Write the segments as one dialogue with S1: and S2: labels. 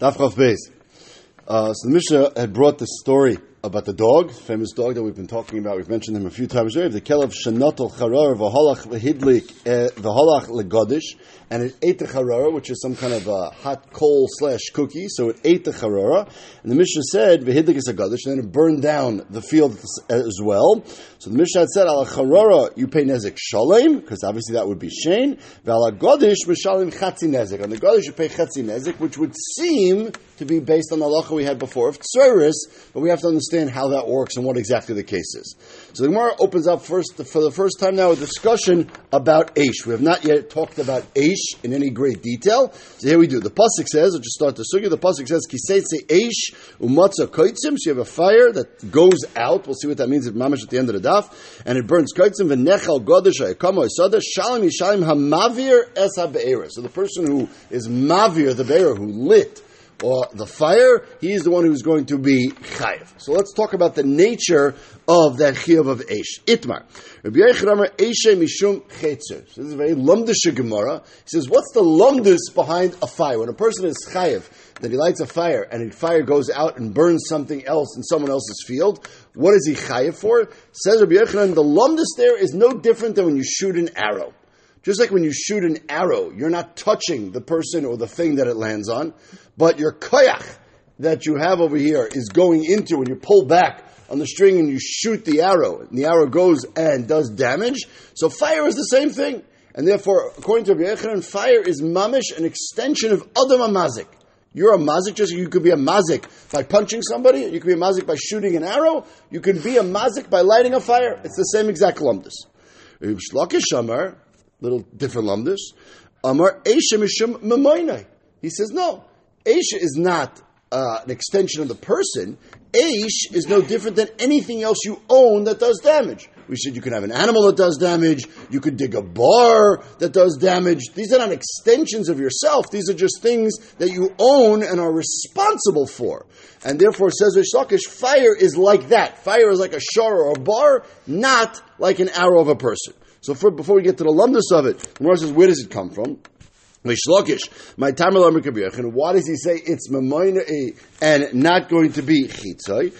S1: Daf Chav Beis. Uh, so the Mishnah had brought the story about the dog, famous dog that we've been talking about. We've mentioned him a few times already. The Kelev Shanotol Charar v'Holach v'Hidlik eh, v'Holach legodish, and it ate the Charara, which is some kind of a hot coal slash cookie. So it ate the Charara, and the Mishnah said v'Hidlik is a godish, and then it burned down the field as well. So the Mishnah said al Charara you pay nezek shalem because obviously that would be shane. V'al godish mishalim chatzi nezek. On the godish you pay chatzi nezek, which would seem to be based on the halacha we had before of tsuris, but we have to understand how that works and what exactly the case is. So the Gemara opens up first for the first time now a discussion about Aish. We have not yet talked about Aish in any great detail. So here we do. The pasuk says, I'll just start the sugya. The pasuk says, "Kiseitze Aish umatza koitzim." So you have a fire that goes out. We'll see what that means at mamash at the end of the daf, and it burns koitzim v'nechal godesh shalim yishalim hamavir es. So the person who is mavir the be'era who lit or the fire, he's the one who's going to be chayiv. So let's talk about the nature of that chayiv of Eish. Itmar. Rabbi Mishum Chetzer. So this is a very lumdish Gemara. He says, what's the lumdus behind a fire? When a person is chayiv, that he lights a fire and the fire goes out and burns something else in someone else's field, what is he chayiv for? Says Rabbi Yochanan, the lumdus there is no different than when you shoot an arrow. Just like when you shoot an arrow, you're not touching the person or the thing that it lands on, but your koyach that you have over here is going into when you pull back on the string and you shoot the arrow, and the arrow goes and does damage. So fire is the same thing. And therefore, according to Rabbi fire is mamish, an extension of Adam Mazik. You're a mazik, just you could be a mazik by punching somebody, you could be a mazik by shooting an arrow, you could be a mazik by lighting a fire. It's the same exact lumdus. Shlakish Amar, little different lumdus. Amar Esha Mishum. He says, no, Esha is not uh, an extension of the person. Aish is no different than anything else you own that does damage. We said you can have an animal that does damage, you could dig a bar that does damage. These are not extensions of yourself, these are just things that you own and are responsible for. And therefore, says Rishlakish, fire is like that. Fire is like a shar or a bar, not like an arrow of a person. So for, before we get to the lumdus of it, Gemara says, where does it come from? Mishlokish, my tamal and why does he say it's mamoina eh, and not going to be chitzai?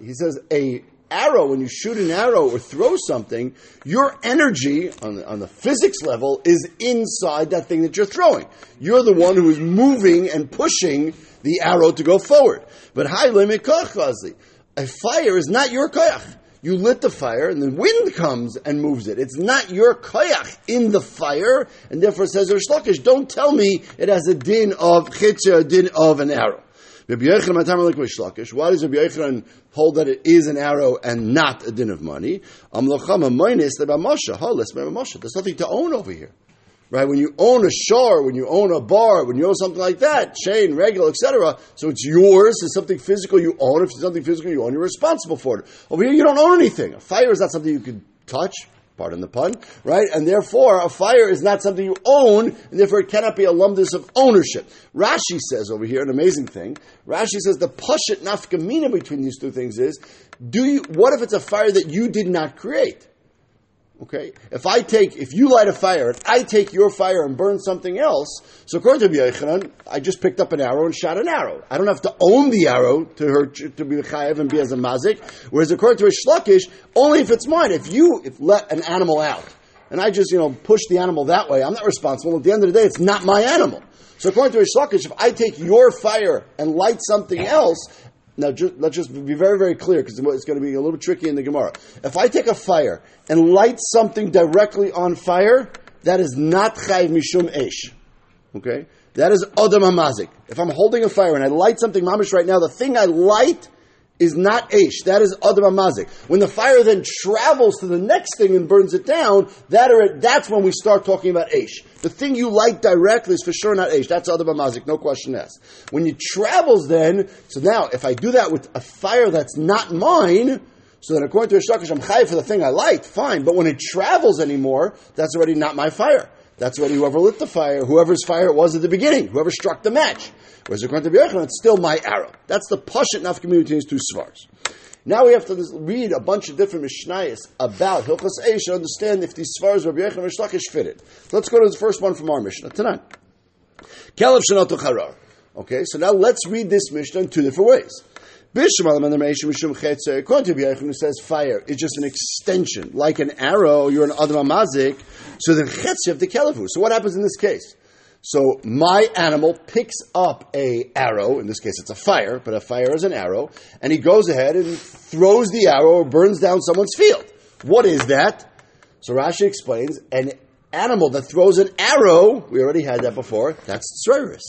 S1: He says a arrow, when you shoot an arrow or throw something, your energy on the, on the physics level is inside that thing that you're throwing. You're the one who is moving and pushing the arrow to go forward. But high limit a fire is not your koyach you lit the fire, and the wind comes and moves it. It's not your koyach in the fire, and therefore says Rish Lakish, don't tell me it has a din of chitzah, a din of an arrow. Rabbi why does Rabbi Yochanan hold that it is an arrow and not a din of money? There's nothing to own over here. Right? When you own a shore, when you own a bar, when you own something like that, chain, regular, etc., so it's yours, it's something physical you own. If it's something physical you own, you're responsible for it. Over here, you don't own anything. A fire is not something you can touch, pardon the pun, right? And therefore, a fire is not something you own, and therefore it cannot be a lumdus of ownership. Rashi says over here an amazing thing. Rashi says the pashit nafkamina between these two things is, do you, what if it's a fire that you did not create? Okay? If I take, if you light a fire and I take your fire and burn something else, so according to Yechanan, I just picked up an arrow and shot an arrow. I don't have to own the arrow to her to be chayev and be as a mazik. Whereas according to a shlakish, only if it's mine. If you if let an animal out and I just you know push the animal that way, I'm not responsible. At the end of the day, it's not my animal. So according to a shlakish, if I take your fire and light something else, now, let's just be very, very clear because it's going to be a little tricky in the Gemara. If I take a fire and light something directly on fire, that is not chayv mishum esh. Okay? That is adam hamazik. If I'm holding a fire and I light something mamish right now, the thing I light is not Aish. That is Adam Amazik. When the fire then travels to the next thing and burns it down, that are, that's when we start talking about Aish. The thing you light directly is for sure not Aish. That's Adam Amazik, no question asked. When it travels then, so now if I do that with a fire that's not mine, so then according to Rishakish, I'm high for the thing I light, fine. But when it travels anymore, that's already not my fire. That's already whoever lit the fire, whoever's fire it was at the beginning, whoever struck the match. Whereas according to Rabbi it's still my arrow. That's the Pashat Nafkamina in two svars. Now we have to read a bunch of different Mishnayos about Hilchas Eish to understand if these svars Rabbi Yochanan and Shlakish fit it. Let's go to the first one from our Mishnah tonight. Kelev shenoto charar. Okay, so now let's read this Mishnah in two different ways. According to Yechon, who says fire is just an extension, like an arrow, you're an Adam so you have the kelevu. So what happens in this case? So my animal picks up a arrow, in this case it's a fire, but a fire is an arrow, and he goes ahead and throws the arrow or burns down someone's field. What is that? So Rashi explains, an animal that throws an arrow, we already had that before, that's tzreris.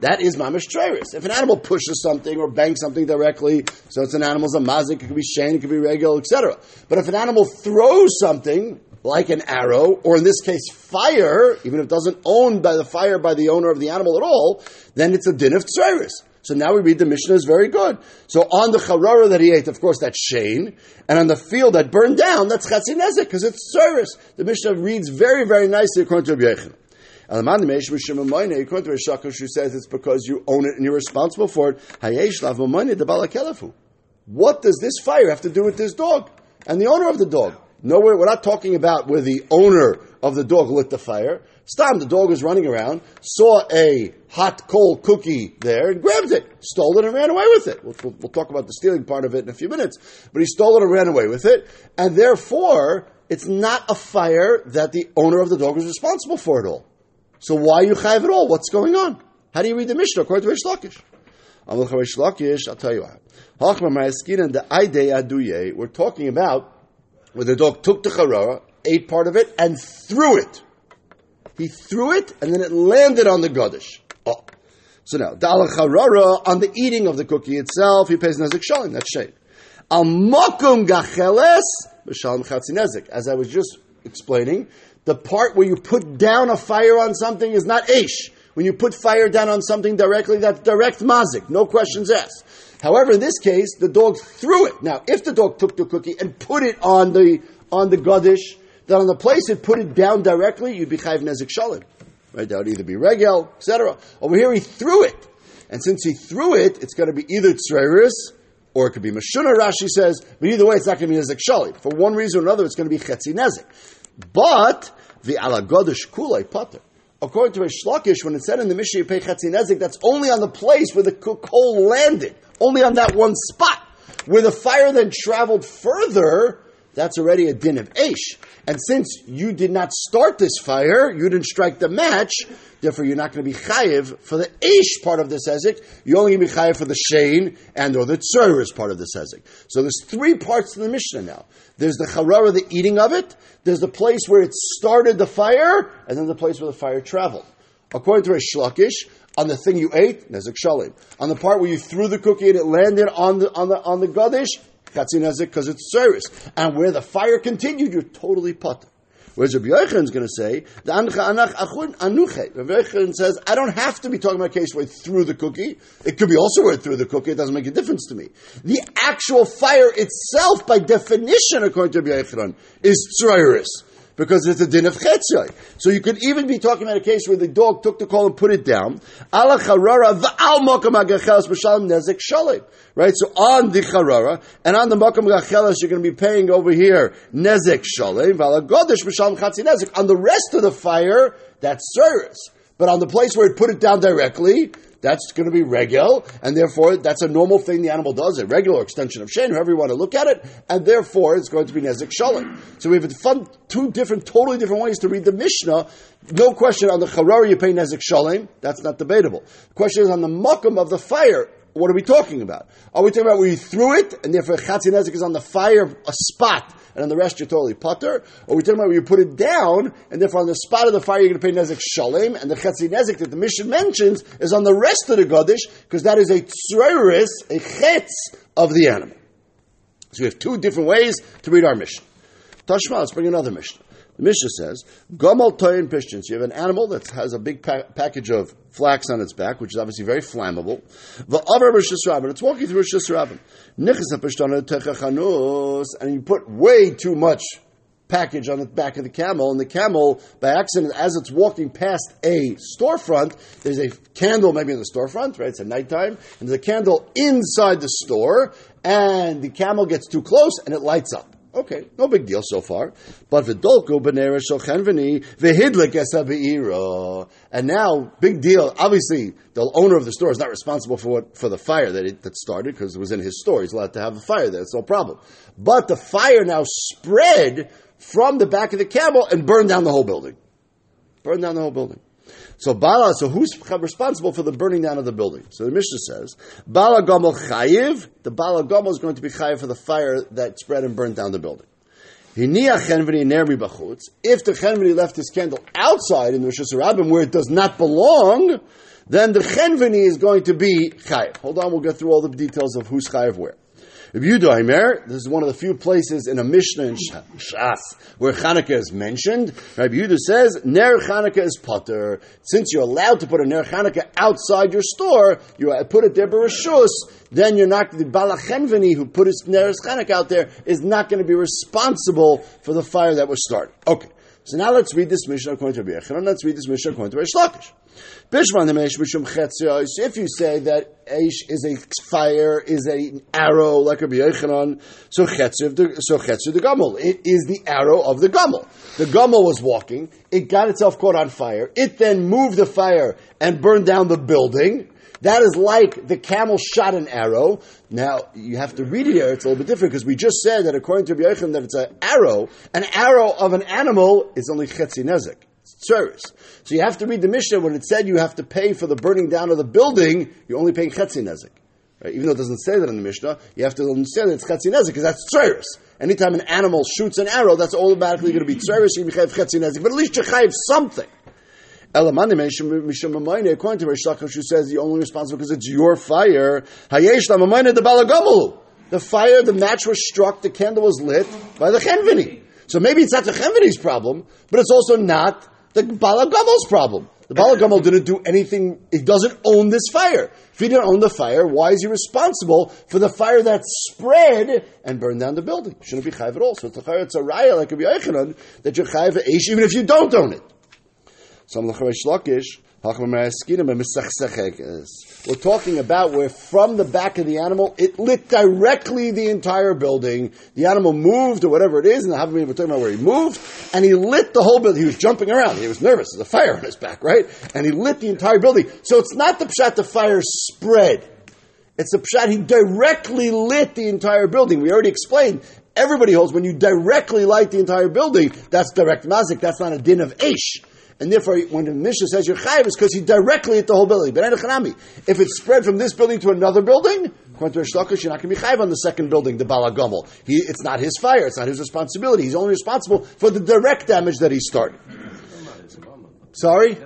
S1: That is mamish treris. If an animal pushes something or bangs something directly, so it's an animal's a mazik, it could be shane, it could be regular, etc. But if an animal throws something like an arrow, or in this case fire, even if it doesn't own by the fire by the owner of the animal at all, then it's a din of treris. So now we read the Mishnah is very good. So on the charara that he ate, of course, that's shane, and on the field that burned down, that's chatzinezek because it's treris. The Mishnah reads very, very nicely according to Rabbi Yechon. According to Rishakush, who says it's because you own it and you're responsible for it. What does this fire have to do with this dog and the owner of the dog? Nowhere, we're not talking about where the owner of the dog lit the fire. Stam, the dog was running around, saw a hot coal cookie there and grabbed it, stole it and ran away with it. We'll, we'll, we'll talk about the stealing part of it in a few minutes. But he stole it and ran away with it. And therefore, it's not a fire that the owner of the dog was responsible for at all. So why you chayiv at all? What's going on? How do you read the Mishnah according to Rish Lakish? I'll tell you Aduye. We're talking about where the dog took the charara, ate part of it, and threw it. He threw it, and then it landed on the Gadish. Oh. So now, Dala charara, on the eating of the cookie itself, he pays Nezik Shalim, that's shade. Al Makum Gacheles, B'Shalom Chatzinezik. As I was just explaining, the part where you put down a fire on something is not ish. When you put fire down on something directly, that's direct mazik, no questions asked. However, in this case, the dog threw it. Now, if the dog took the cookie and put it on the on the gadish, then on the place it put it down directly, you'd be chayv nezik shalim. Right? That would either be regel, etc. Over here, he threw it, and since he threw it, it's going to be either tzreiris or it could be mashuna. Rashi says, but either way, it's not going to be nezik shalim. For one reason or another, it's going to be chetzi nezik. But the alagodish kulay potter. According to a Shlakish, when it said in the Mishnah, pay chatzinezik, that's only on the place where the coal landed, only on that one spot. Where the fire then traveled further, that's already a din of Aish. And since you did not start this fire, you didn't strike the match, therefore you're not going to be chayiv for the Aish part of the Sezik, you're only going to be chayiv for the Shane and or the Tzuris part of the Sezik. So there's three parts to the Mishnah now. There's the Charara, the eating of it, there's the place where it started the fire, and then the place where the fire traveled. According to a Shlakish, on the thing you ate, Nezek Shalim. On the part where you threw the cookie and it landed on the, on the, on the Gadish, Nezek because it's service. And where the fire continued, you're totally put. Whereas Rabbi Yochanan is going to say, the Ancha Anach Achun Anuche. Rabbi Yochanan says, I don't have to be talking about a case where it threw the cookie. It could be also where it threw the cookie. It doesn't make a difference to me. The actual fire itself, by definition, according to Rabbi Yochanan, is tzroiris because it's a din of chetzai. So you could even be talking about a case where the dog took the call and put it down. Right? So on the charara and on the makam agachelas you're going to be paying over here nezek shalim. V'ala godesh b'shalom chatzi nezek. On the rest of the fire, that's service. But on the place where it put it down directly, that's going to be regel, and therefore that's a normal thing the animal does, a regular extension of shen, however you want to look at it, and therefore it's going to be nezik shalim. So we have fun, two different, totally different ways to read the Mishnah. No question on the charari you pay nezik shalim, that's not debatable. The question is on the makam of the fire, what are we talking about? Are we talking about where you threw it, and therefore chatzi nezik is on the fire, a spot, and on the rest you're totally putter, or are we talking about where you put it down, and therefore on the spot of the fire you're going to pay nezek shalim, and the chetzi nezek that the mission mentions is on the rest of the gadish, because that is a tzreris, a chetz of the animal. So we have two different ways to read our mission. Tashma, let's bring another mission. The Mishnah says, Gomal Toyin Pishtins. You have an animal that has a big pa- package of flax on its back, which is obviously very flammable. V'avar Rishis Rabbin. It's walking through Rishis Rabbin. Nichas Techachanus. And you put way too much package on the back of the camel, and the camel, by accident, as it's walking past a storefront, there's a candle maybe in the storefront, right? It's at nighttime, and there's a candle inside the store, and the camel gets too close and it lights up. Okay, no big deal so far. But v'dolko b'nera shochenveni v'hidlik esa And now, big deal. Obviously, the owner of the store is not responsible for what for the fire that it, that started because it was in his store. He's allowed to have a fire there. It's no problem. But the fire now spread from the back of the camel and burned down the whole building. Burned down the whole building. So Bala, so who's responsible for the burning down of the building? So the Mishnah says, Bala Gomel Chayiv, the Bala Gomel is going to be Chayiv for the fire that spread and burned down the building. If the Chenveni left his candle outside in the Rosh where it does not belong, then the Chenveni is going to be Chayiv. Hold on, we'll get through all the details of who's Chayiv where. Rabbi Yehuda this is one of the few places in a Mishnah in Shas where Chanukah is mentioned. Rabbi Yehuda says, Ner Chanukah is potter. Since you're allowed to put a Ner Chanukah outside your store, you uh, put it there Barashus, then you're not, the Balachenveni who put his Ner Chanukah out there is not going to be responsible for the fire that was started. Okay. So now let's read this Mishnah according to Rabbi Yechanan. Let's read this Mishnah according to Reish Lakish. If you say that Aish is a fire, is an arrow like a Yechanan, so Chetziv, the, so the Gummel. It is the arrow of the Gummel. The Gummel was walking, it got itself caught on fire, it then moved the fire and burned down the building. That is like the camel shot an arrow. Now, you have to read it here, it's a little bit different because we just said that according to Rabbi that it's an arrow. An arrow of an animal is only chetzi nezik. Service. So you have to read the Mishnah when it said you have to pay for the burning down of the building, you're only paying chetzi nezik. Right? Even though it doesn't say that in the Mishnah, you have to understand that it's chetzi nezik because that's tzeris. Anytime an animal shoots an arrow, that's automatically going to be going to be chetzi nezik. But at least you have something. According to Rish Lakish, who says you're only responsible because it's your fire. The fire, the match was struck, the candle was lit by the Chenvini. So maybe it's not the Chenvini's problem, but it's also not the Balagamel's problem. The Balagamel didn't do anything, he doesn't own this fire. If he didn't own the fire, why is he responsible for the fire that spread and burned down the building? Shouldn't be chayiv at all. So it's a raya, like a that you're chayiv even if you don't own it. Some the Lakish, we're talking about where from the back of the animal, it lit directly the entire building. The animal moved or whatever it is, and the Havamim were talking about where he moved, and he lit the whole building. He was jumping around. He was nervous. There's a fire on his back, right? And he lit the entire building. So it's not the pshat the fire spread. It's the pshat he directly lit the entire building. We already explained. Everybody holds when you directly light the entire building, that's direct mazik. That's not a din of ish. And therefore, when the Mishnah says you're chayiv, it's because he directly hit the whole building. But if it's spread from this building to another building, according to Rish you're not going to be chayiv on the second building, the balagomel. It's not his fire. It's not his responsibility. He's only responsible for the direct damage that he started. Sorry?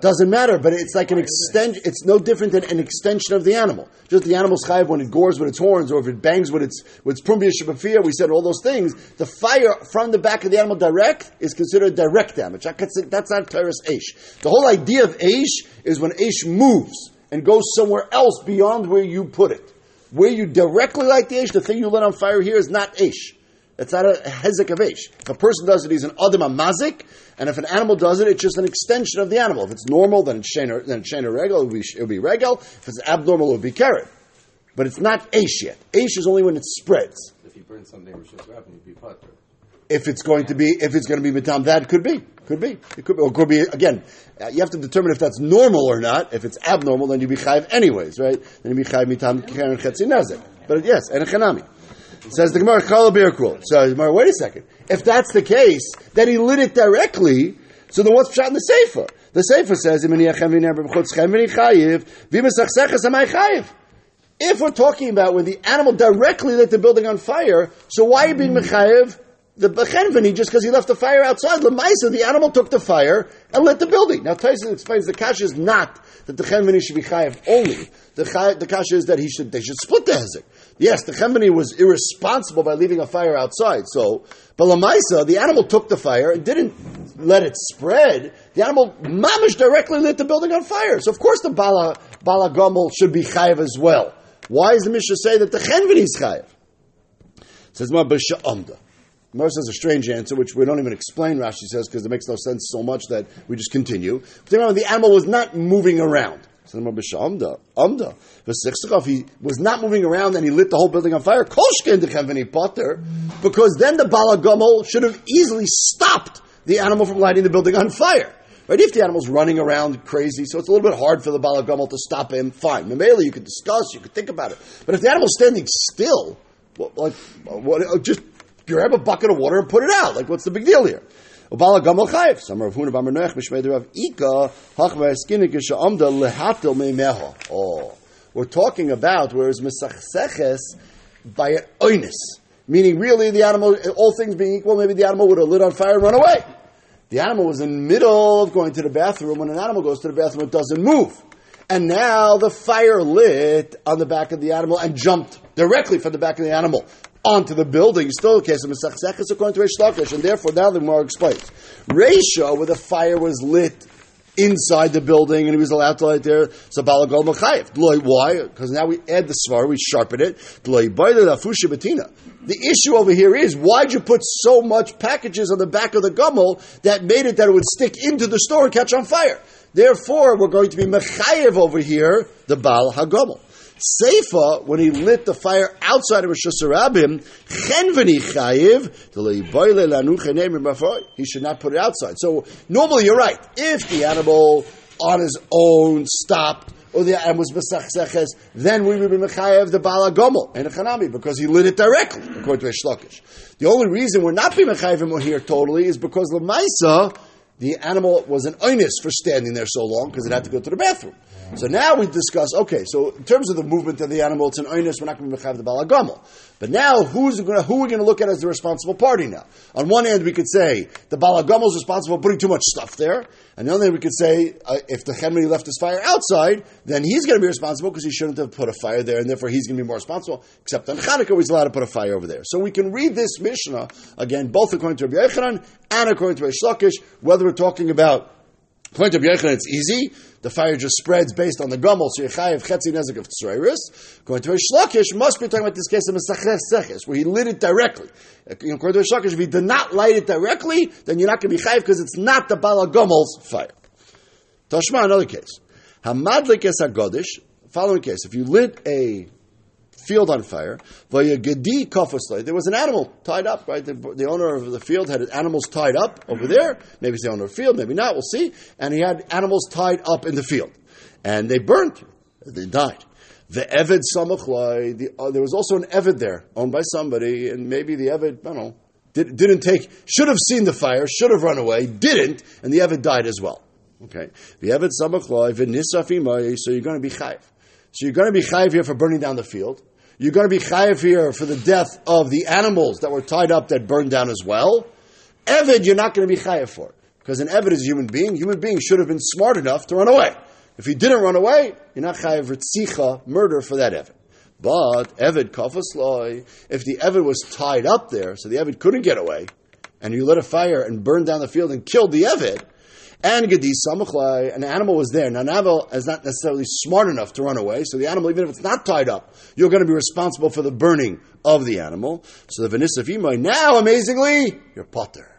S1: Doesn't matter, but it's like an extension. It's no different than an extension of the animal. Just the animal's chayiv when it gores with its horns, or if it bangs with its with its pumbia shabafia. We said all those things. The fire from the back of the animal direct is considered direct damage. That's not terrorist aish. The whole idea of aish is when aish moves and goes somewhere else beyond where you put it. Where you directly light the aish, the thing you lit on fire here is not aish. It's not a hezek of ish. If a person does it, he's an adam mazik, and if an animal does it, it's just an extension of the animal. If it's normal, then it's shener, then it's shener regel, it will be, be regel. If it's abnormal, it will be carrot. But it's not ish yet. Ish is only when it spreads.
S2: If you burn something, which is happening, you'd be potter.
S1: If it's going to be, if it's going to be mitam, that could be, could be, it could be, or could be again. Uh, you have to determine if that's normal or not. If it's abnormal, then you be chayiv anyways, right? Then you be chayiv mitam keren chetzi nazik. But yes, and a chanami. Says the Gemara, Kala Birkul. So the Gemara, wait a second. If that's the case, that he lit it directly, so then what's shot in the Sefer? The Sefer says, if we're talking about when the animal directly lit the building on fire, so why are you being mechayev the Bechenveni just because he left the fire outside. Lemaisa, the animal took the fire and lit the building. Now Tyson explains the kasha is not that the Chenveni should be chayev only. The, the kasha is that he should they should split the hezek. Yes, the Chenveni was irresponsible by leaving a fire outside. So, but Lemaisa, the animal took the fire and didn't let it spread. The animal mamish directly lit the building on fire. So of course the bala bala gomel should be chayev as well. Why does the Mishnah say that the Chenveni is chayev? says Ma Amda. Mar says a strange answer, which we don't even explain, Rashi says, because it makes no sense so much that we just continue. But the animal was not moving around. He was not moving around and he lit the whole building on fire. Potter, because then the Balagomel should have easily stopped the animal from lighting the building on fire. Right? If the animal's running around crazy, so it's a little bit hard for the Balagomel to stop him, fine. Mamela, you could discuss, you could think about it. But if the animal's standing still, what, like, what, just grab a bucket of water and put it out. Like, what's the big deal here? Gamal. Some Rav Huna Bamar Noach Mishmei Rav Ika Hachvar Skinik Lehatil Meimeha. Oh, we're talking about whereas Mesachseches by an meaning really the animal, all things being equal, maybe the animal would have lit on fire and run away. The animal was in the middle of going to the bathroom. When an animal goes to the bathroom, it doesn't move. And now the fire lit on the back of the animal and jumped directly from the back of the animal onto the building. Still a case of Mesachseches according to Reish Lakish, and therefore now the Gemara explains. Reisha, where the fire was lit inside the building and he was allowed to light there, so Balagol Machayev. Why? Because now we add the svar, we sharpen it. The issue over here is why'd you put so much packages on the back of the gummel that made it that it would stick into the store and catch on fire? Therefore, we're going to be Mechayev over here, the Baal HaGomel. Seifa, when he lit the fire outside of Rosh Hashanah, he should not put it outside. So normally you're right. If the animal on his own stopped, or the animal was besachseches, then we would be mechayev the bala gomel and a chanami because he lit it directly, according to Shlokish. The only reason we're not being mechayev him here totally is because lemaisa the animal was an oinus for standing there so long because it had to go to the bathroom. So now we discuss, okay, so in terms of the movement of the animal, it's an oinus, we're not going to mechav the balagamel. But now, who's gonna, who are we going to look at as the responsible party now? On one hand, we could say the balagamel is responsible for putting too much stuff there. And the other hand, we could say uh, if the chemini left his fire outside, then he's going to be responsible because he shouldn't have put a fire there, and therefore he's going to be more responsible. Except on Hanukkah, he's allowed to put a fire over there. So we can read this Mishnah, again, both according to Rabbi Yochanan and according to Reish Lakish, whether we're talking about According to Rabbi it's easy. The fire just spreads based on the gummel, so Yechayev Chetzi Nezek of Tzreiris. According to Reish Lakish, must be talking about this case of Mesachres Seches, where he lit it directly. According to Reish Lakish, if he did not light it directly, then you're not going to be Chayev because it's not the Bala Gummel's fire. Tashma, another case. Hamadlik es HaGodish, following case. If you lit a field on fire. Vaya Gedi Kofosla. There was an animal tied up, right? The, the, owner of the field had animals tied up over there. Maybe it's the owner of the field, maybe not, we'll see. And he had animals tied up in the field. And they burnt. They died. The Evid Samachlai, the, uh, there was also an Evid there, owned by somebody, and maybe the Evid, I don't know, did, didn't take, should have seen the fire, should have run away, didn't, and the Evid died as well. Okay. The Evid Samachlai, so you're going to be chayiv. So you're going to be chayiv here for burning down the field. You're going to be chayiv here for the death of the animals that were tied up that burned down as well. Evid, you're not going to be chayiv for. Because an Evid is a human being. Human being should have been smart enough to run away. If he didn't run away, you're not chayiv ritzicha, murder for that Evid. But Evid kafasloi, if the Evid was tied up there, so the Evid couldn't get away, and you lit a fire and burned down the field and killed the Evid, and Gedi Samachlai, an animal was there. Now, an animal is not necessarily smart enough to run away, so the animal, even if it's not tied up, you're going to be responsible for the burning of the animal. So the Vanissa Imai, now, amazingly, you're potter.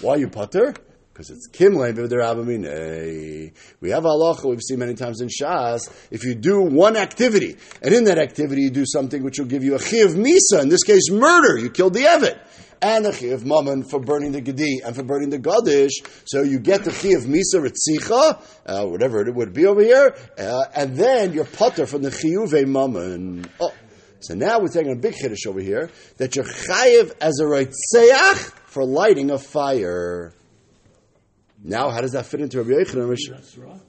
S1: Why you potter? Because it's kimlein v'derabamine. We have halacha we've seen many times in Shas. If you do one activity, and in that activity you do something which will give you a chiv misa, in this case murder, you killed the evet and the chiyuv mammon for burning the gedi and for burning the gadish. So you get the chiyuv misa ritzicha, uh, whatever it would be over here, uh, and then you're putter from the chiyuv mammon. Oh. So now we're taking a big chiddush over here that you're chayiv as a reitzeach for lighting a fire. Now, how does that fit into Rabbi Yochanan?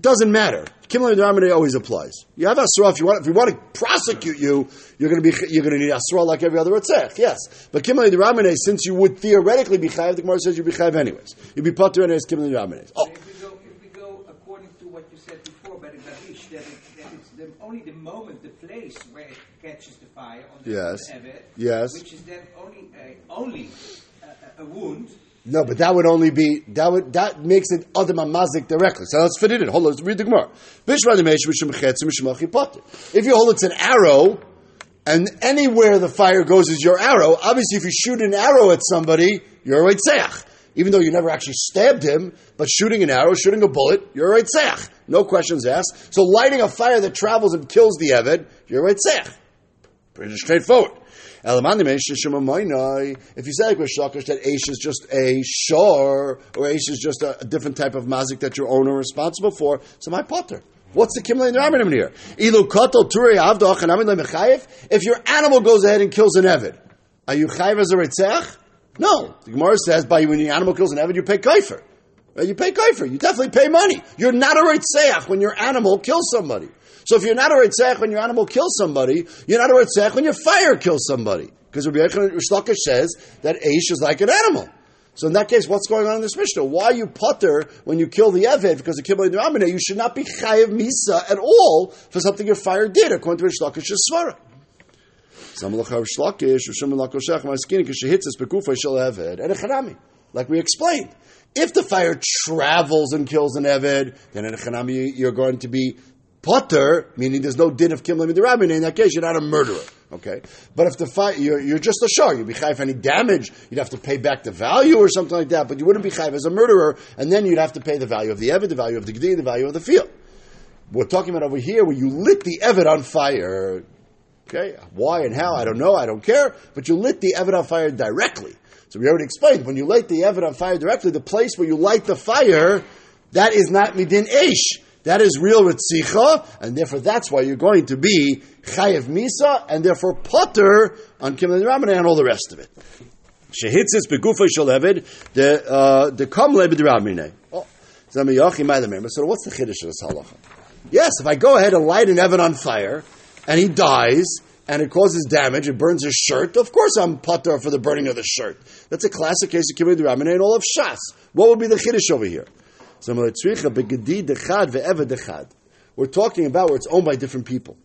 S1: Doesn't matter. Kimla Dramane always applies. You have Asra if you want. If we want to prosecute you, you're going to be you're going to need Asra like every other Ritzech. Yes, but Kimla Dramane, since you would theoretically be Chayiv, the Gemara says you'd be Chayiv anyways. You'd be Potter anyways. Kimla Dramane.
S3: Oh. If we, go, if we go according to what you said before by the that, it, that it's the, only the moment, the place where it catches the fire on the,
S1: yes.
S3: Evet,
S1: yes,
S3: which is then only uh, only a wound
S1: no, but that would only be that would that makes it other mazik directly. So let's fit it in. Hold on, let's read the Gemara. If you hold it's an arrow, and anywhere the fire goes is your arrow. Obviously, if you shoot an arrow at somebody, you're a seach. Even though you never actually stabbed him, but shooting an arrow, shooting a bullet, you're a seach. No questions asked. So lighting a fire that travels and kills the Eved, you're Ritzech. Pretty straightforward. If you say Shakish that Aish is just a shor, or Aish is just a, a different type of mazik that your owner is responsible for, so my potter. What's the here? Turi avdoch and amin If your animal goes ahead and kills an Evid, are you chayiv as a ritzech? No. The Gemara says by when your animal kills an Evid, you pay kaifer. Uh, you pay kaifer. You definitely pay money. You're not a ritzech when your animal kills somebody. So if you're not a ritzech when your animal kills somebody, you're not a ritzech when your fire kills somebody. Because Rabbi Yechon says that Aish is like an animal. So in that case, what's going on in this Mishnah? Why you putter when you kill the Eved because of Kibbutz Ramane? You should not be Chayev Misa at all for something your fire did, according to Rish Lakish's Svara. Like we explained, if the fire travels and kills an Eved, then in a Chanami you're going to be Potter, meaning there's no din of Kimlam Rabbi, in that case, you're not a murderer. Okay? But if the fire, you're, you're just a shar, you'd be chayiv any damage, you'd have to pay back the value or something like that, but you wouldn't be chayiv as a murderer, and then you'd have to pay the value of the Evid, the value of the Gdi, the value of the field. We're talking about over here where you lit the Evid on fire. Okay? Why and how, I don't know, I don't care, but you lit the Evid on fire directly. So we already explained, when you light the Evid on fire directly, the place where you light the fire, that is not midin eish. That is real ritzicha, and therefore that's why you're going to be chayev misa, and therefore potter on Kimel Ramadan and all the rest of it. Shehitzis begufay shaleved the uh, the kam lebed ramine. Oh, so what's the chiddush of this halacha? Yes, if I go ahead and light an Evan on fire, and he dies, and it causes damage, it burns his shirt, of course I'm putter for the burning of the shirt. That's a classic case of Kibbutz Ramine and all of Shas. What would be the chiddush over here? So. We're talking about where it's owned by different people.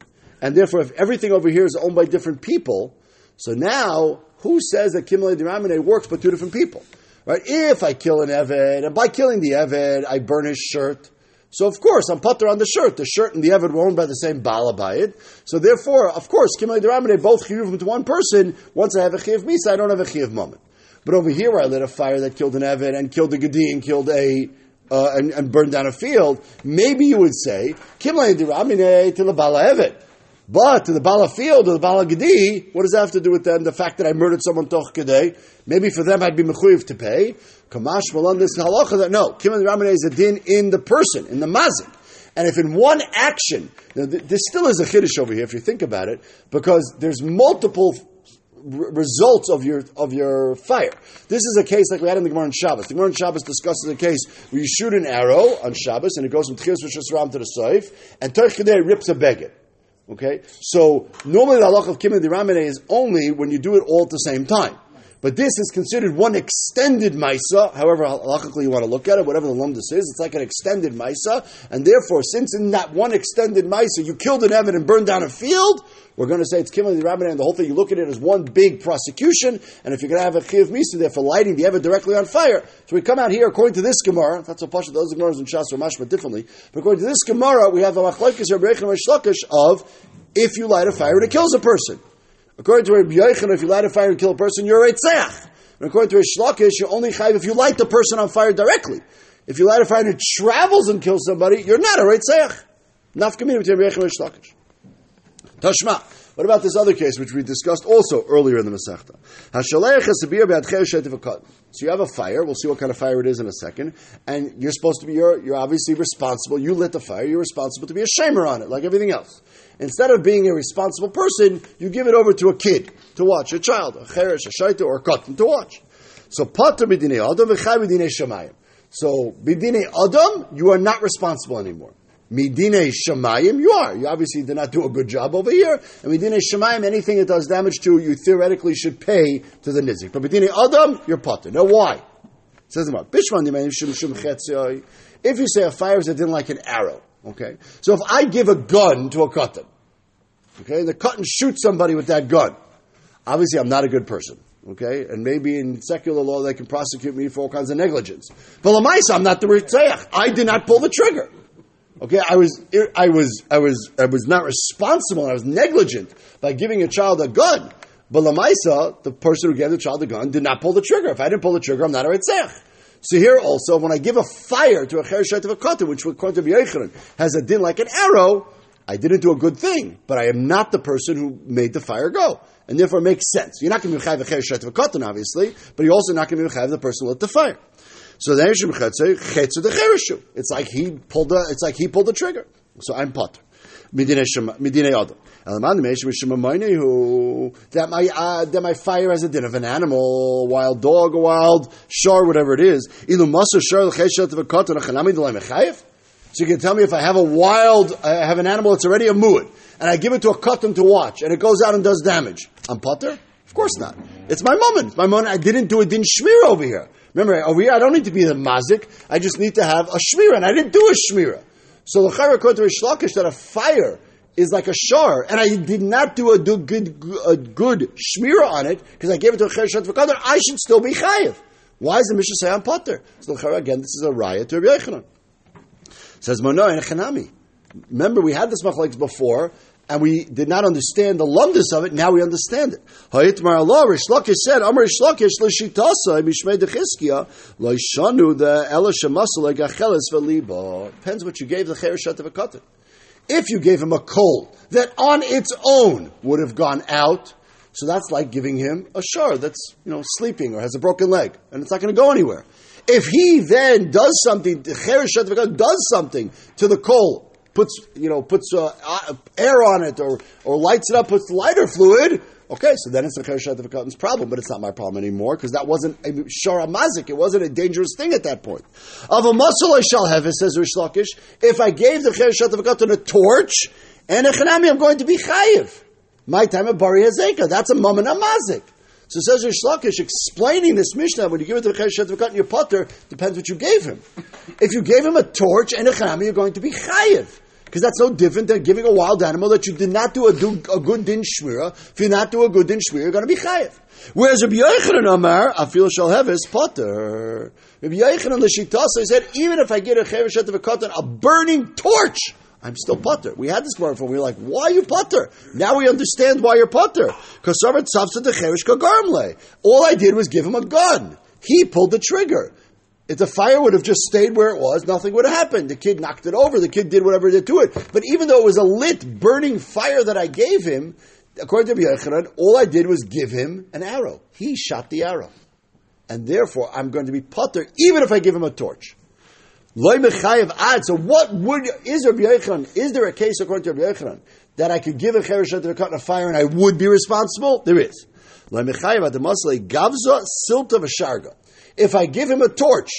S1: And therefore, if everything over here is owned by different people, so now, who says that Kimle Diramine works but two different people? Right? If I kill an Eved, and by killing the Eved, I burn his shirt, so of course I'm putter on the shirt. The shirt and the Eved were owned by the same Balabayit. So therefore, of course, Kimle Diramine both chiyuv to one person. Once I have a chiyuv misa, I don't have a chiyuv moment. But over here, where I lit a fire that killed an Eved and killed a Gedi and killed a uh, and, and burn down a field, maybe you would say, Kimlay diramine to the Bala Evet. But to the Bala field or the Bala Gedi, what does that have to do with them? The fact that I murdered someone toch kedei, maybe for them I'd be mechuyev to pay. Kamash malan this halacha that no, Kimlay diramine is a din in the person, in the mazik. And if in one action, this still is a chiddush over here if you think about it, because there's multiple results of your of your fire. This is a case like we had in the Gemara on Shabbos. The Gemara on Shabbos discusses a case where you shoot an arrow on Shabbos and it goes from Tchias Ram to the Saif, and Terch rips a beggar. Okay, so normally the halach of Kimmel Ramene is only when you do it all at the same time. But this is considered one extended Maisa, however halachically you want to look at it, whatever the lumdus is, it's like an extended Maisa, and therefore, since in that one extended Maisa you killed an Evan and burned down a field, we're going to say it's the Rabbanan, and the whole thing, you look at it as one big prosecution, and if you're going to have a Chiv Misa there for lighting the Evan directly on fire, so we come out here, according to this Gemara, that's a Pasha, those Gemaras in Shas are mashma differently, but according to this Gemara, we have a Machlaikis of if you light a fire and it kills a person. According to Rabbi Yochanan, if you light a fire and kill a person, you're a tzach. And according to Rish Lakish, you're only chayiv if you light the person on fire directly. If you light a fire and it travels and kills somebody, you're not a reitzach. Nafkamina between Yochanan and Rish. Tashma. What about this other case, which we discussed also earlier in the Masechta? So you have a fire. We'll see what kind of fire it is in a second. And you're supposed to be, you're, you're obviously responsible. You lit the fire. You're responsible to be a shamer on it, like everything else. Instead of being a responsible person, you give it over to a kid to watch, a child, a cheresh, a shaita, or a katan to watch. So pater b'dinei adam shemayim. So b'dinei adam, you are not responsible anymore. Midine Shemayim, you are. You obviously did not do a good job over here. And Midine Shemayim, anything that does damage to you, theoretically should pay to the Nizik. But Midine Adam, you're potter. Now why? It says about If you say a fire is a din like an arrow, okay? So if I give a gun to a katan, okay, the katan shoots somebody with that gun, obviously I'm not a good person. Okay, and maybe in secular law they can prosecute me for all kinds of negligence. But Lamaisa, I'm not the Ritzayach. I did not pull the trigger. Okay, I was, I was, I was, I was not responsible. I was negligent by giving a child a gun. But Lamaisa, the person who gave the child the gun, did not pull the trigger. If I didn't pull the trigger, I'm not a ritzech. So here also, when I give a fire to a chereshet of a katan, which according to Yechanan has a din like an arrow, I didn't do a good thing, but I am not the person who made the fire go. And therefore it makes sense. You're not going to be chayiv a chereshet of a katan, obviously, but you're also not going to be chayiv the person who lit the fire. So the. It's like he pulled the, it's like he pulled the trigger. So I'm potter. Midine Adam. That my uh, that my fire has a din of an animal, wild dog, a wild shar, whatever it is. So you can tell me if I have a wild, I have an animal that's already a muad, and I give it to a katan to watch, and it goes out and does damage. I'm putter? Of course not. It's my moment. My moment. I didn't do a din shmir over here. Remember, over here I don't need to be the mazik. I just need to have a shmira, and I didn't do a shmira. So the chayra according to Rish Lakish that a fire is like a shar, and I did not do a do good a good shmira on it because I gave it to a chereshet v'kadar. I should still be chayiv. Why does the Mishnah say I'm potter? So the chayra again, this is a riot to Rabbi Yechanan. Says Mono and Chanami. Remember, we had this machlekes before, and we did not understand the lumdus of it. Now we understand it. Hayitmar Allah, Rish Lakish said, Amar Rish Lakish l'shitasa mishmei dechizkia loishanu the ela shemasel legacheles v'liba. Depends what you gave the chereshet of a katan. If you gave him a coal that on its own would have gone out, so that's like giving him a shar that's you know sleeping or has a broken leg, and it's not going to go anywhere. If he then does something, Vakat does something to the coal, puts you know puts uh, air on it or or lights it up, puts lighter fluid. Okay, so then it's a katan's problem, but it's not my problem anymore because that wasn't a shara mazik. It wasn't a dangerous thing at that point. Of a muscle I shall have, it says Rish Lakish, if I gave the chereshet a torch and a chanami, I'm going to be chayiv. My time of bari hazeka. That's a moment mazik. So says Rish Lakish, explaining this Mishnah, when you give it to the Chereshet your potter, depends what you gave him. If you gave him a torch and a chanami, you're going to be chayiv. Because that's no different than giving a wild animal that you did not do a, do, a good din shmira. If you not do a good din shmira, you're going to be chayiv. Whereas Rabbi Yochanan Amar, shall have his potter. Rabbi Yochanan L'shitasa said, even if I get a chereshet of a katan, a burning torch, I'm still Potter. We had this before. We were like, why are you Potter? Now we understand why you're putter. Because. All I did was give him a gun. He pulled the trigger. If the fire would have just stayed where it was, nothing would have happened. The kid knocked it over. The kid did whatever he did to it. But even though it was a lit, burning fire that I gave him, according to Yochanan, all I did was give him an arrow. He shot the arrow. And therefore, I'm going to be putter, even if I give him a torch. Loy mechayev ad. So what would, is Rabbi Yochanan, is there a case according to Rabbi Yochanan, that I could give a chereshet to a cut of fire and I would be responsible? There is. Loy mechayev ad the gavza silta v'sharga if I give him a torch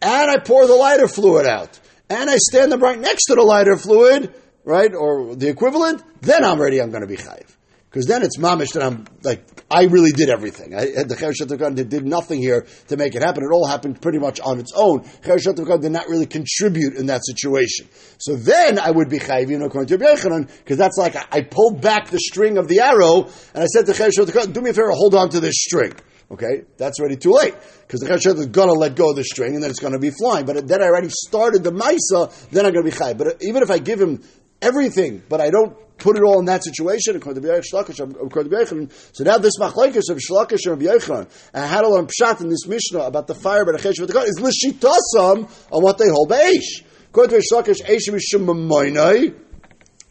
S1: and I pour the lighter fluid out and I stand them right next to the lighter fluid, right, or the equivalent, then I'm ready. I'm going to be chayiv. Because then it's mamish that I'm like I really did everything. I, the Chereshet did, did nothing here to make it happen. It all happened pretty much on its own. Chereshet did not really contribute in that situation. So then I would be chayiv, you know, according to because that's like I, I, pulled back the string of the arrow and I said to Chereshet do me a favor, hold on to this string. Okay, that's already too late because the chesed is going to let go of the string and then it's going to be flying. But then I already started the Maisa, then I'm going to be chai. But uh, even if I give him everything, but I don't put it all in that situation, according to to So now this machlekes of Shlakish and Yechon, and to learn pshat in this Mishnah about the fire but the the is lishitasam on what they hold by Eish. According to Shlakish, Eish mishum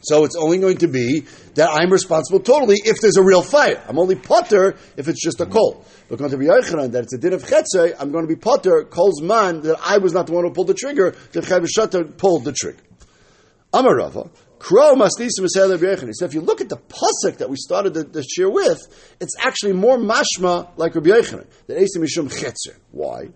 S1: so it's only going to be that I'm responsible totally if there's a real fire. I'm only potter if it's just a mm-hmm. coal. But going to be Yochanan that it's a din of chetzei, I'm going to be potter, calls man, that I was not the one who pulled the trigger, that Chav pulled the trigger. Amarava, Crow mastisim He said, if you look at the pasuk that we started the, the shir with, it's actually more mashma like Rabbi Yochanan, that Esim Mishum Chetzer. Why?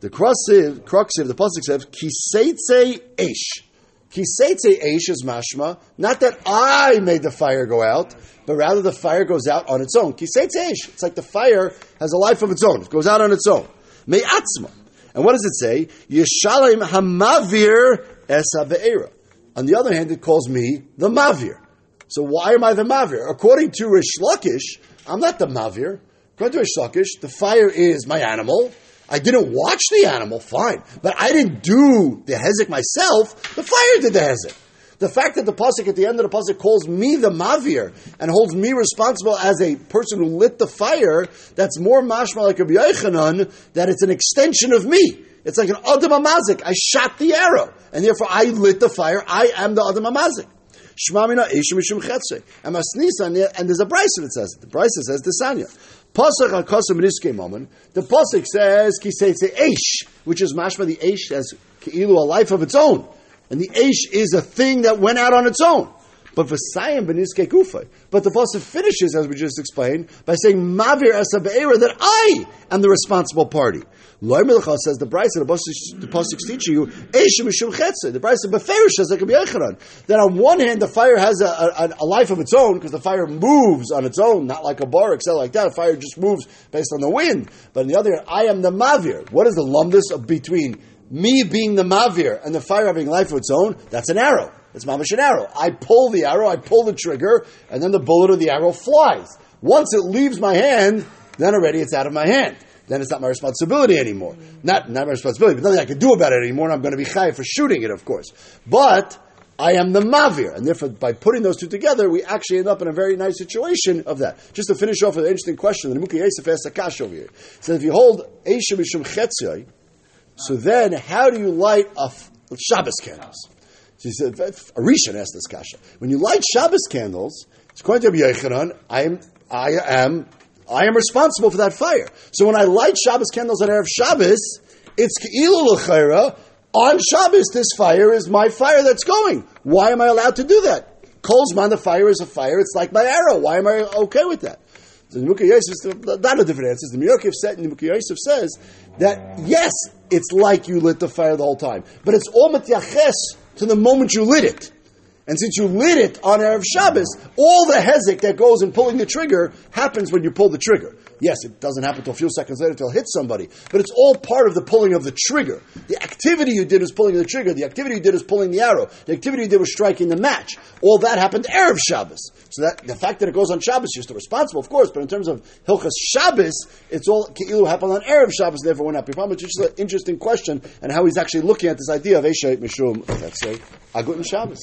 S1: The crux of the pasuk says, Kiseitze Eish. Kiseitze Eish is mashma, not that I made the fire go out, but rather the fire goes out on its own. Kiseitze Eish. It's like the fire has a life of its own. It goes out on its own. Me'atzma. And what does it say? Yeshalem hamavir esa On the other hand, it calls me the mavir. So why am I the mavir? According to Rish Lakish, I'm not the mavir. According to Rish Lakish, the fire is my animal. I didn't watch the animal, fine. But I didn't do the hezek myself. The fire did the hezek. The fact that the pasuk at the end of the pasuk calls me the mavir and holds me responsible as a person who lit the fire, that's more mashma like Rabbi Yochanan, that it's an extension of me. It's like an Adam Amazik. I shot the arrow, and therefore I lit the fire. I am the Adam Amazik. Shmamina. And Masnisa, and there's a Brisa that says it. The Brisa says the Sanya. Pasach. The Pasach says, Kiseitze Eish, which is mashma the Eish has Keilu a life of its own. And the Eish is a thing that went out on its own. But Vasayim Beniske Kufay. But the Pasuk finishes, as we just explained, by saying, Mavir Asa Be'era, that I am the responsible party. Loy Melcha says the Bryce, the Pasuk teach you, Eishim Mishum Chetze. The Bryce Beferish says, That on one hand, the fire has a, a, a life of its own, because the fire moves on its own, not like a bar, except like that. A fire just moves based on the wind. But on the other hand, I am the Mavir. What is the lumdus of between me being the Mavir and the fire having life of its own? That's an arrow. It's mamash an arrow. I pull the arrow, I pull the trigger, and then the bullet of the arrow flies. Once it leaves my hand, then already it's out of my hand. Then it's not my responsibility anymore. Not, not my responsibility, but nothing I can do about it anymore, and I'm going to be high for shooting it, of course. But I am the mavir, and therefore, by putting those two together, we actually end up in a very nice situation of that. Just to finish off with an interesting question, the Nimukei Yosef asks Akash over here. So if you hold Eisha Mishum Chetzai, so then how do you light a Shabbos candles? She said, Arishan asked this kasha. When you light Shabbos candles, it's according to Yochanan, I am, I am, I am responsible for that fire. So when I light Shabbos candles on Erev Shabbos, it's Ke'ilu L'chaira, on Shabbos, this fire is my fire that's going. Why am I allowed to do that? Kolzman, the fire is a fire. It's like my arrow. Why am I okay with that? The Nimukei Yosef, not a different answer. The Miyokif said, Nimukei Yosef says that yes, it's like you lit the fire the whole time, but it's all matyaches to the moment you lit it. And since you lit it on Erev Shabbos, all the hezek that goes in pulling the trigger happens when you pull the trigger. Yes, it doesn't happen until a few seconds later until it hits somebody, but it's all part of the pulling of the trigger. The activity you did is pulling the trigger. The activity you did is pulling the arrow. The activity you did was striking the match. All that happened to Erev Shabbos. So that the fact that it goes on Shabbos, you're still responsible, of course, but in terms of Hilchas Shabbos, it's all Keilu happened on Erev Shabbos, therefore we're not problem. It's just an interesting question and how he's actually looking at this idea of Eshet Mishum, let's say, Agut and Shabbos.